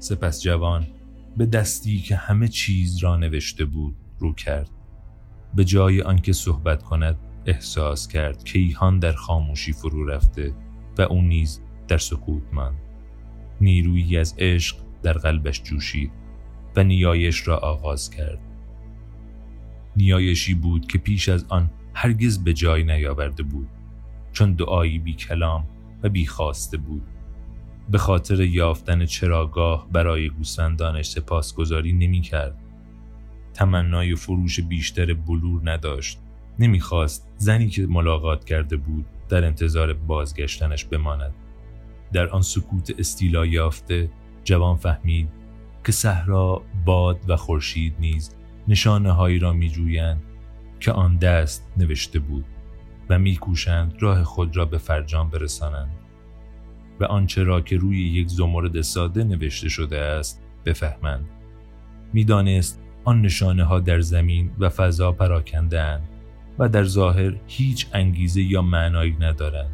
سپس جوان به دستی که همه چیز را نوشته بود رو کرد. به جای آنکه صحبت کند احساس کرد کیهان در خاموشی فرو رفته و او نیز در سکوت ماند. نیرویی از عشق در قلبش جوشید و نیایش را آغاز کرد. نیایشی بود که پیش از آن هرگز به جای نیاورده بود چون دعایی بی کلام و بی خواسته بود. به خاطر یافتن چراگاه برای گوسفندانش سپاسگزاری نمی کرد. تمنای فروش بیشتر بلور نداشت. نمی‌خواست زنی که ملاقات کرده بود در انتظار بازگشتنش بماند. در آن سکوت استیلا یافته جوان فهمید که صحرا، باد و خورشید نیز نشانه هایی را می جویند که آن دست نوشته بود و میکوشند راه خود را به فرجام برسانند. و آنچه را که روی یک زمرد ساده نوشته شده است بفهمند. می‌دانست آن نشانه ها در زمین و فضا پراکنده و در ظاهر هیچ انگیزه یا معنایی ندارند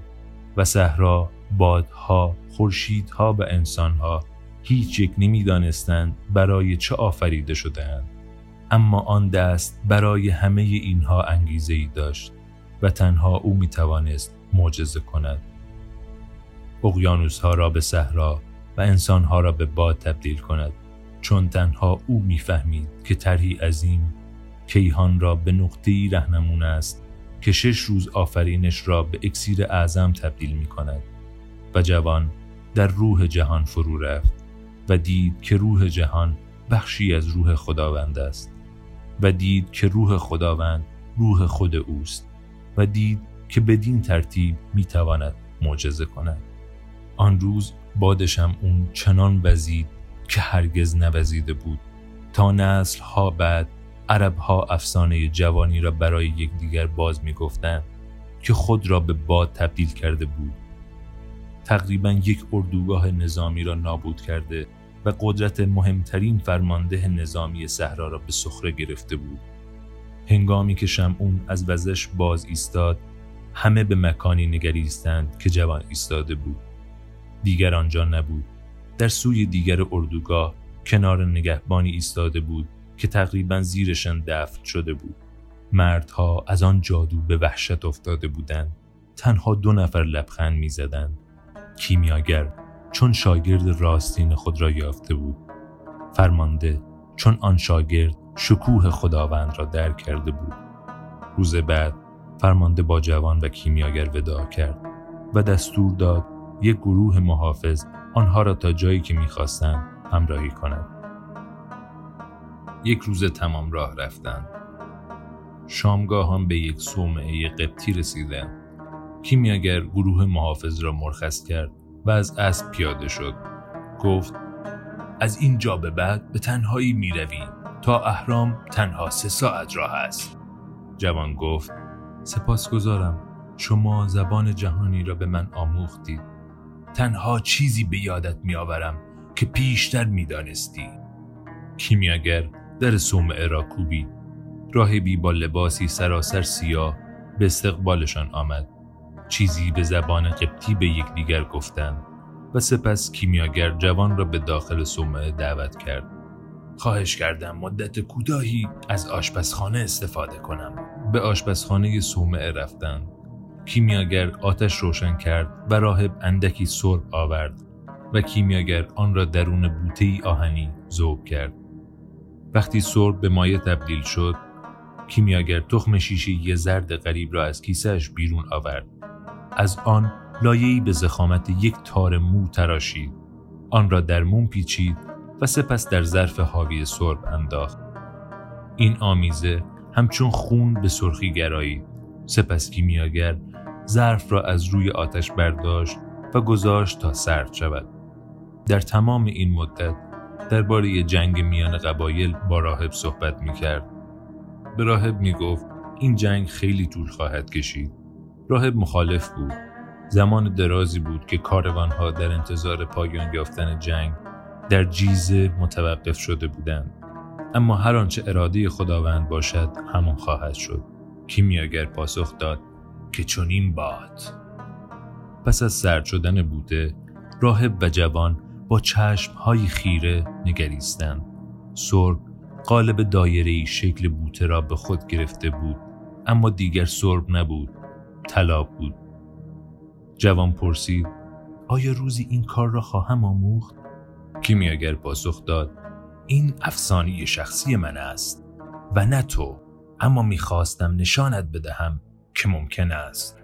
و صحرا بادها خورشیدها و انسانها هیچ یک نمی‌دانستند برای چه آفریده شدهاند. اما آن دست برای همه اینها انگیزه ای داشت و تنها او می توانست معجزه کند. اقیانوس ها را به صحرا و انسان ها را به باد تبدیل کند. چون تنها او می‌فهمید که طرحی عظیم کیهان را به نقطه‌ای رهنمون است که شش روز آفرینش را به اکسیر اعظم تبدیل می کند و جوان در روح جهان فرو رفت و دید که روح جهان بخشی از روح خداوند است و دید که روح خداوند روح خود اوست و دید که بدین ترتیب می تواند معجزه کند. آن روز بادشم اون چنان وزید که هرگز نوزیده بود. تا نسل ها بعد عرب ها افسانه جوانی را برای یکدیگر باز می‌گفتند که خود را به باد تبدیل کرده بود. تقریبا یک اردوگاه نظامی را نابود کرده و قدرت مهمترین فرمانده نظامی صحرا را به سخره گرفته بود. هنگامی که شمعون از وزش باز ایستاد همه به مکانی نگریستند که جوان ایستاده بود. دیگر آنجا نبود. در سوی دیگر اردوگاه کنار نگهبانی ایستاده بود که تقریبا زیرشان دفن شده بود. مردها از آن جادو به وحشت افتاده بودند. تنها دو نفر لبخند می‌زدند. کیمیاگر چون شاگرد راستین خود را یافته بود. فرمانده چون آن شاگرد شکوه خداوند را درک کرده بود. روز بعد فرمانده با جوان و کیمیاگر وداع کرد و دستور داد یک گروه محافظ آنها را تا جایی که می‌خواستند همراهی کند. یک روز تمام راه رفتند. شامگاهان به یک صومعه قبطی رسیدند. کیمیاگر گروه محافظ را مرخص کرد و از اسب پیاده شد. گفت از اینجا به بعد به تنهایی می رویم تا اهرام تنها سه ساعت راه است. جوان گفت سپاسگزارم شما زبان جهانی را به من آموختید. تنها چیزی به یادت میآورم که پیشتر می‌دانستی. کیمیاگر در صومعه را کوبید راهبی با لباسی سراسر سیاه به استقبالشان آمد. چیزی به زبان قبطی به یکدیگر گفتند و سپس کیمیاگر جوان را به داخل صومعه دعوت کرد. خواهش کردم مدت کوتاهی از آشپزخانه استفاده کنم. به آشپزخانه صومعه رفتند. کیمیاگر آتش روشن کرد و راهب اندکی سرب آورد و کیمیاگر آن را درون بوته آهنی ذوب کرد. وقتی سرب به مایه تبدیل شد کیمیاگر تخم شیشه زرد غریب را از کیسهش بیرون آورد. از آن لایه‌ای به زخامت یک تار مو تراشید. آن را در موم پیچید و سپس در ظرف حاوی سرب انداخت. این آمیزه همچون خون به سرخی گرایید. سپس کیمیاگر ظرف را از روی آتش برداشت و گذاشت تا سرد شود. در تمام این مدت درباره جنگ میان قبایل با راهب صحبت می کرد. به راهب می گفت این جنگ خیلی طول خواهد کشید. راهب مخالف بود. زمان درازی بود که کاروانها در انتظار پایان یافتن جنگ در جیزه متوقف شده بودند. اما هر آنچه اراده خداوند باشد همان خواهد شد. کیمیاگر پاسخ داد که چنین باد. پس از سرد شدن بوده راهب و جوان با چشمهای خیره نگریستند. سرب قالب دایره شکل بوته را به خود گرفته بود اما دیگر سرب نبود طلا بود. جوان پرسید آیا روزی این کار را خواهم آموخت؟ کیمیاگر پاسخ داد این افسانی شخصی من است و نه تو اما می‌خواستم نشانت بدهم. که ممکن است.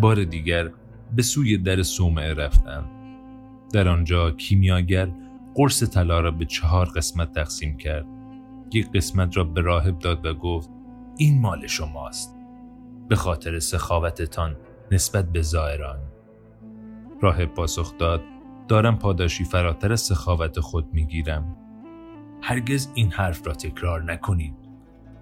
بار دیگر به سوی در صومعه رفتند در آنجا کیمیاگر قرص طلا را به چهار قسمت تقسیم کرد. یک قسمت را به راهب داد و گفت این مال شماست. به خاطر سخاوتتان نسبت به زائران. راهب پاسخ داد دارم پاداشی فراتر از سخاوت خود می‌گیرم. هرگز این حرف را تکرار نکنید.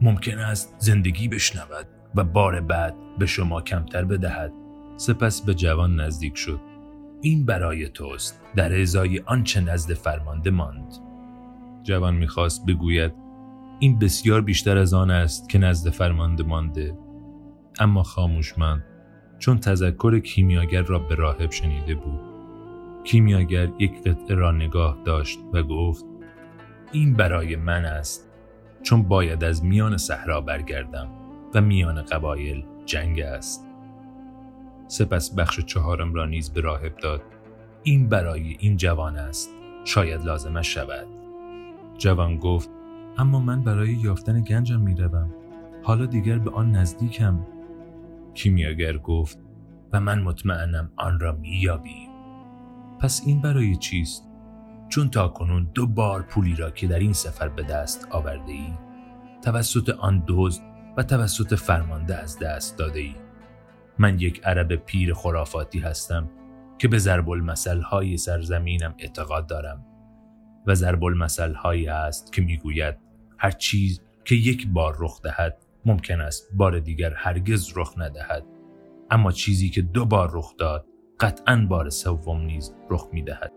ممکن است زندگی بشنود. و بار بعد به شما کمتر بدهد. سپس به جوان نزدیک شد. این برای توست. در ازای آنچه نزد فرمانده ماند. جوان می‌خواست بگوید این بسیار بیشتر از آن است که نزد فرمانده مانده. اما خاموش ماند چون تذکر کیمیاگر را به راهب شنیده بود. کیمیاگر یک قطعه را نگاه داشت و گفت این برای من است چون باید از میان صحرا برگردم. و میان قبایل جنگ است. سپس بخش چهارم را نیز به راهب داد. این برای این جوان است. شاید لازمش شود. جوان گفت اما من برای یافتن گنجم می روم. حالا دیگر به آن نزدیکم. کیمیاگر گفت و من مطمئنم آن را مییابی پس این برای چیست؟ چون تا کنون دو بار پولی را که در این سفر به دست آورده ای توسط آن دزد توسط فرمانده از دست داده ای من یک عرب پیر خرافاتی هستم که به ضرب المثل های سرزمینم اعتقاد دارم و ضرب المثل هایی است که می‌گوید هر چیز که یک بار رخ دهد ممکن است بار دیگر هرگز رخ ندهد. اما چیزی که دو بار رخ داد قطعا بار سوم نیز رخ می‌دهد.